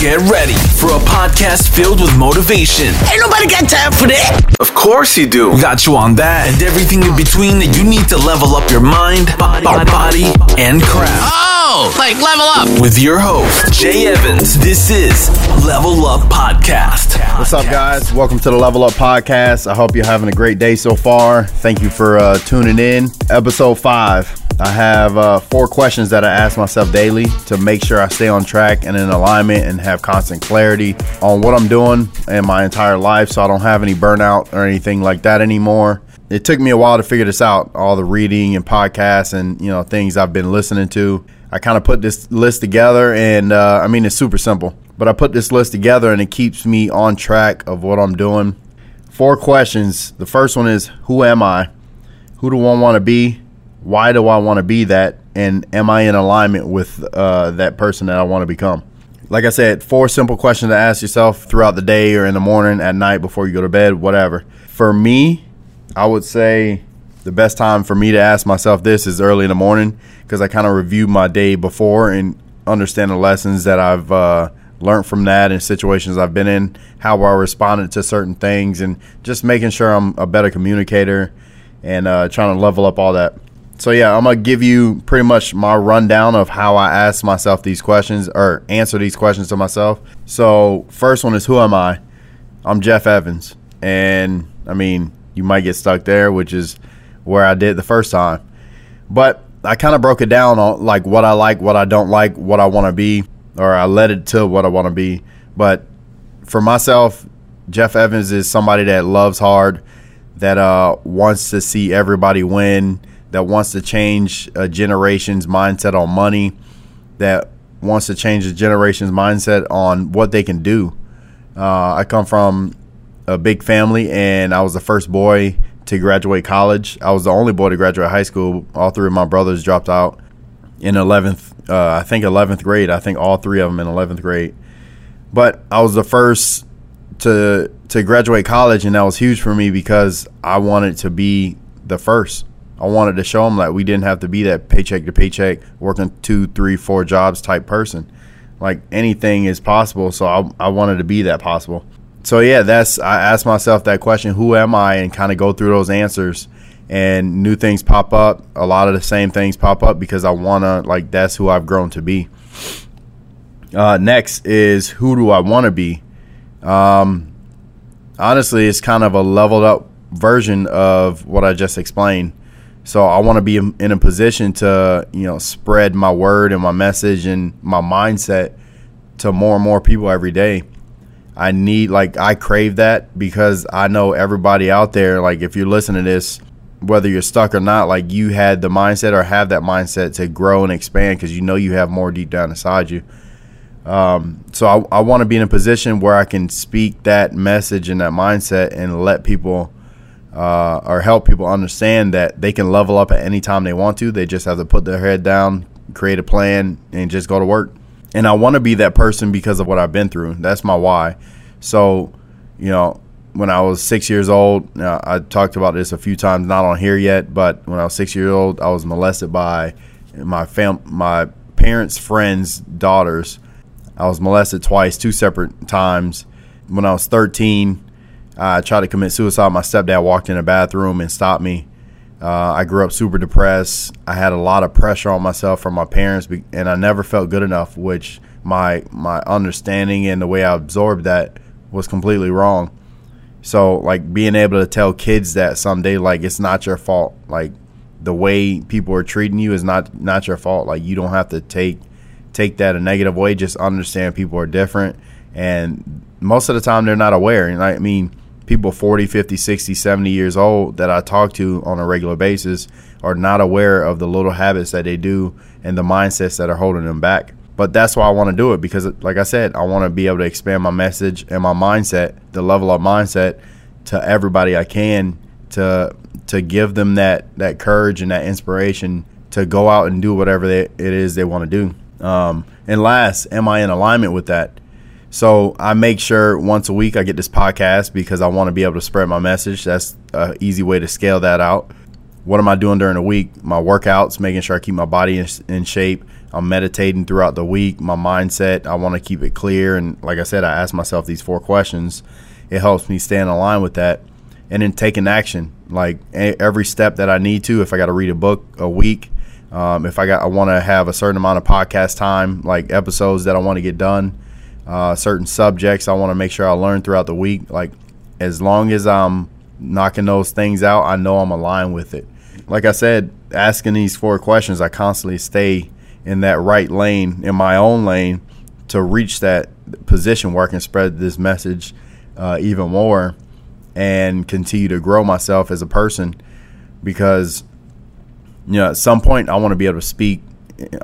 Get ready for a podcast filled with motivation. Ain't nobody got time for that. Of course you do. Got you on that and everything in between that you need to level up your mind, body, body and craft. Oh, like level up. With your host, Jay Evans. This is Level Up Podcast. What's up, guys? Welcome to the Level Up Podcast. I hope you're having a great day so far. Thank you for uh, tuning in. Episode five. I have uh, four questions that I ask myself daily to make sure I stay on track and in alignment and have constant clarity on what I'm doing in my entire life so I don't have any burnout or anything like that anymore. It took me a while to figure this out, all the reading and podcasts and you know things I've been listening to. I kind of put this list together and uh, I mean it's super simple, but I put this list together and it keeps me on track of what I'm doing. Four questions. The first one is who am I? Who do I want to be? Why do I want to be that? And am I in alignment with uh, that person that I want to become? Like I said, four simple questions to ask yourself throughout the day or in the morning, at night, before you go to bed, whatever. For me, I would say the best time for me to ask myself this is early in the morning because I kind of review my day before and understand the lessons that I've uh, learned from that and situations I've been in, how I responded to certain things, and just making sure I'm a better communicator and uh, trying to level up all that. So yeah, I'm gonna give you pretty much my rundown of how I ask myself these questions or answer these questions to myself. So first one is who am I? I'm Jeff Evans, and I mean you might get stuck there, which is where I did the first time. But I kind of broke it down on like what I like, what I don't like, what I want to be, or I led it to what I want to be. But for myself, Jeff Evans is somebody that loves hard, that uh, wants to see everybody win that wants to change a generation's mindset on money, that wants to change a generation's mindset on what they can do. Uh, I come from a big family, and I was the first boy to graduate college. I was the only boy to graduate high school. All three of my brothers dropped out in 11th, uh, I think 11th grade. I think all three of them in 11th grade. But I was the first to to graduate college, and that was huge for me because I wanted to be the first. I wanted to show them that we didn't have to be that paycheck to paycheck, working two, three, four jobs type person. Like anything is possible, so I, I wanted to be that possible. So yeah, that's I asked myself that question: Who am I? And kind of go through those answers, and new things pop up. A lot of the same things pop up because I wanna like that's who I've grown to be. Uh, next is who do I want to be? Um, honestly, it's kind of a leveled up version of what I just explained so I want to be in a position to, you know, spread my word and my message and my mindset to more and more people every day. I need like I crave that because I know everybody out there like if you're listening to this whether you're stuck or not like you had the mindset or have that mindset to grow and expand because you know you have more deep down inside you. Um, so I, I want to be in a position where I can speak that message and that mindset and let people uh, or help people understand that they can level up at any time they want to. They just have to put their head down, create a plan, and just go to work. And I want to be that person because of what I've been through. That's my why. So, you know, when I was six years old, uh, I talked about this a few times, not on here yet, but when I was six years old, I was molested by my fam, my parents' friends' daughters. I was molested twice, two separate times. When I was 13, I tried to commit suicide. My stepdad walked in the bathroom and stopped me. Uh, I grew up super depressed. I had a lot of pressure on myself from my parents, and I never felt good enough. Which my my understanding and the way I absorbed that was completely wrong. So like being able to tell kids that someday, like it's not your fault. Like the way people are treating you is not not your fault. Like you don't have to take take that a negative way. Just understand people are different, and most of the time they're not aware. And I mean people 40, 50, 60, 70 years old that I talk to on a regular basis are not aware of the little habits that they do and the mindsets that are holding them back. But that's why I want to do it because, like I said, I want to be able to expand my message and my mindset, the level of mindset, to everybody I can to to give them that that courage and that inspiration to go out and do whatever they, it is they want to do. Um, and last, am I in alignment with that? So I make sure once a week I get this podcast because I want to be able to spread my message. That's an easy way to scale that out. What am I doing during the week? My workouts, making sure I keep my body in, in shape. I'm meditating throughout the week. My mindset, I want to keep it clear. And like I said, I ask myself these four questions. It helps me stay in line with that and then taking action. Like every step that I need to, if I got to read a book a week, um, if I got, I want to have a certain amount of podcast time, like episodes that I want to get done, uh, certain subjects I want to make sure I learn throughout the week. Like as long as I'm knocking those things out, I know I'm aligned with it. Like I said, asking these four questions, I constantly stay in that right lane, in my own lane, to reach that position where I can spread this message uh, even more and continue to grow myself as a person. Because, you know, at some point I want to be able to speak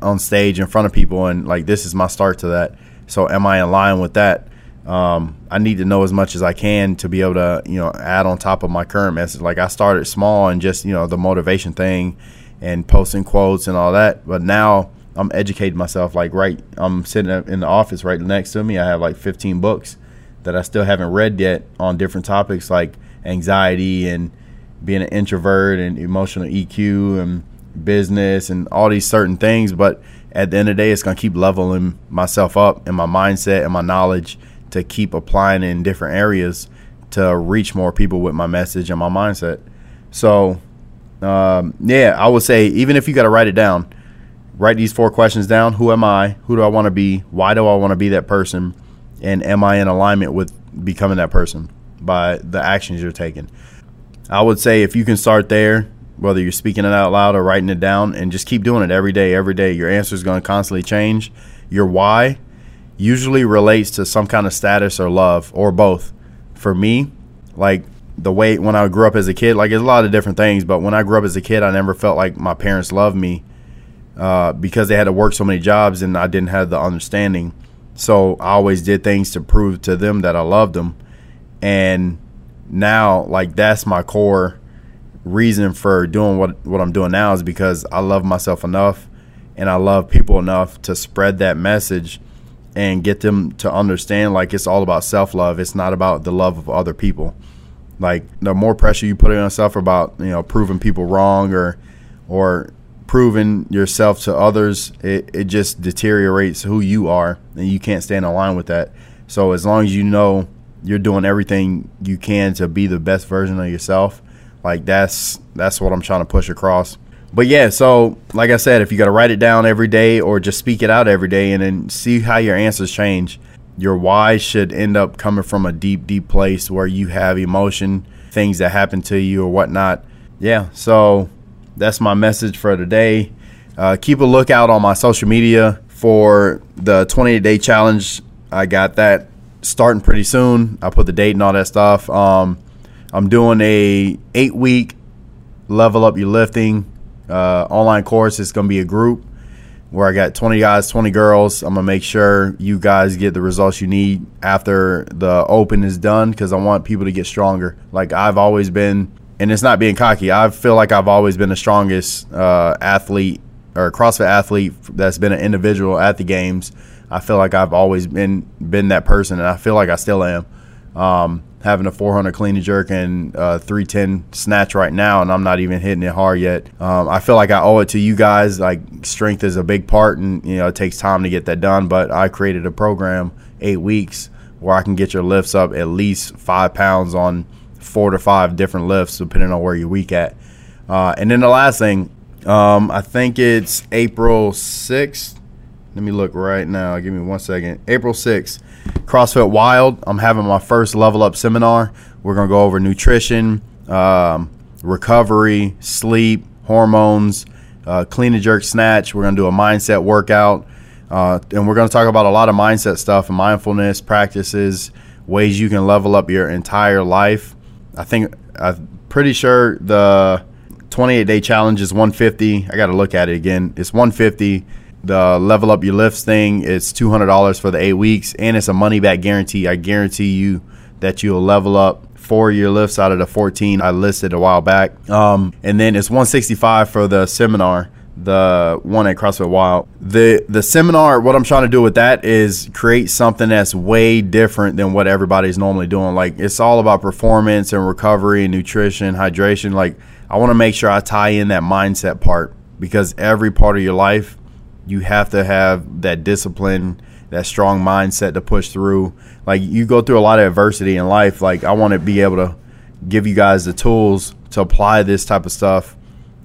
on stage in front of people, and like this is my start to that. So, am I in line with that? Um, I need to know as much as I can to be able to, you know, add on top of my current message. Like I started small and just, you know, the motivation thing and posting quotes and all that, but now I'm educating myself. Like right, I'm sitting in the office right next to me. I have like 15 books that I still haven't read yet on different topics like anxiety and being an introvert and emotional EQ and business and all these certain things. But at the end of the day, it's gonna keep leveling myself up and my mindset and my knowledge to keep applying in different areas to reach more people with my message and my mindset. So, um, yeah, I would say even if you got to write it down write these four questions down. Who am I? Who do I want to be? Why do I want to be that person? And am I in alignment with becoming that person by the actions you're taking? I would say if you can start there, whether you're speaking it out loud or writing it down, and just keep doing it every day, every day, your answer is going to constantly change. Your why usually relates to some kind of status or love or both. For me, like the way when I grew up as a kid, like it's a lot of different things, but when I grew up as a kid, I never felt like my parents loved me uh, because they had to work so many jobs and I didn't have the understanding. So I always did things to prove to them that I loved them. And now, like, that's my core reason for doing what, what I'm doing now is because I love myself enough and I love people enough to spread that message and get them to understand like it's all about self love. It's not about the love of other people. Like the more pressure you put on yourself about, you know, proving people wrong or or proving yourself to others, it, it just deteriorates who you are, and you can't stand in line with that. So as long as you know you're doing everything you can to be the best version of yourself, like that's that's what I'm trying to push across. But yeah, so like I said, if you got to write it down every day or just speak it out every day, and then see how your answers change, your why should end up coming from a deep, deep place where you have emotion, things that happen to you or whatnot. Yeah, so that's my message for today. Uh, keep a lookout on my social media for the 28 day challenge. I got that starting pretty soon. I put the date and all that stuff. Um, I'm doing a eight week level up your lifting uh, online course. It's going to be a group where I got 20 guys, 20 girls. I'm going to make sure you guys get the results you need after the open is done because I want people to get stronger. Like I've always been and it's not being cocky. I feel like I've always been the strongest uh, athlete or CrossFit athlete that's been an individual at the games. I feel like I've always been been that person, and I feel like I still am. Um, having a 400 clean and jerk and uh, 310 snatch right now, and I'm not even hitting it hard yet. Um, I feel like I owe it to you guys. Like strength is a big part, and you know it takes time to get that done. But I created a program eight weeks where I can get your lifts up at least five pounds on four to five different lifts depending on where you're weak at. Uh, and then the last thing, um, I think it's April 6th. Let me look right now. Give me one second. April 6th, CrossFit Wild. I'm having my first level up seminar. We're going to go over nutrition, um, recovery, sleep, hormones, uh, clean and jerk snatch. We're going to do a mindset workout. Uh, and we're going to talk about a lot of mindset stuff and mindfulness practices, ways you can level up your entire life. I think I'm pretty sure the 28 day challenge is 150. I got to look at it again. It's 150. The level up your lifts thing is $200 for the eight weeks, and it's a money back guarantee. I guarantee you that you'll level up four year lifts out of the 14 I listed a while back. Um, and then it's 165 for the seminar the one at CrossFit Wild. The the seminar, what I'm trying to do with that is create something that's way different than what everybody's normally doing. Like it's all about performance and recovery and nutrition, hydration. Like I want to make sure I tie in that mindset part because every part of your life you have to have that discipline, that strong mindset to push through. Like you go through a lot of adversity in life. Like I want to be able to give you guys the tools to apply this type of stuff.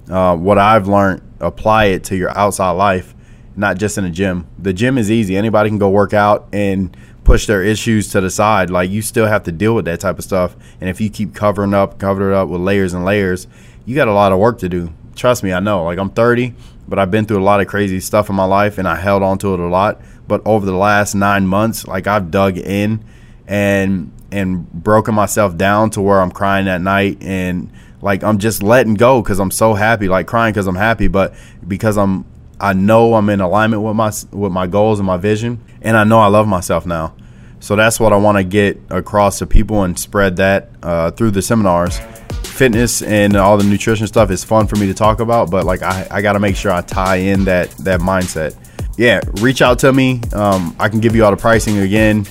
Uh, what I've learned, apply it to your outside life, not just in a gym. The gym is easy. Anybody can go work out and push their issues to the side. Like you still have to deal with that type of stuff. And if you keep covering up, covering up with layers and layers, you got a lot of work to do. Trust me, I know. Like I'm 30, but I've been through a lot of crazy stuff in my life and I held on to it a lot. But over the last nine months, like I've dug in and and broken myself down to where I'm crying at night and like I'm just letting go because I'm so happy, like crying because I'm happy, but because I'm I know I'm in alignment with my with my goals and my vision, and I know I love myself now. So that's what I want to get across to people and spread that uh, through the seminars. Fitness and all the nutrition stuff is fun for me to talk about, but like I, I got to make sure I tie in that that mindset. Yeah, reach out to me. Um, I can give you all the pricing again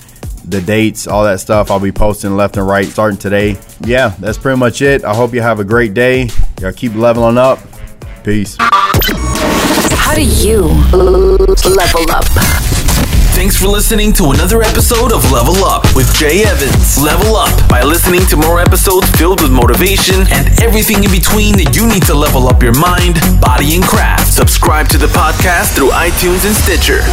the dates, all that stuff. I'll be posting left and right starting today. Yeah, that's pretty much it. I hope you have a great day. Y'all keep leveling up. Peace. How do you level up? Thanks for listening to another episode of Level Up with Jay Evans. Level up by listening to more episodes filled with motivation and everything in between that you need to level up your mind, body, and craft. Subscribe to the podcast through iTunes and Stitcher.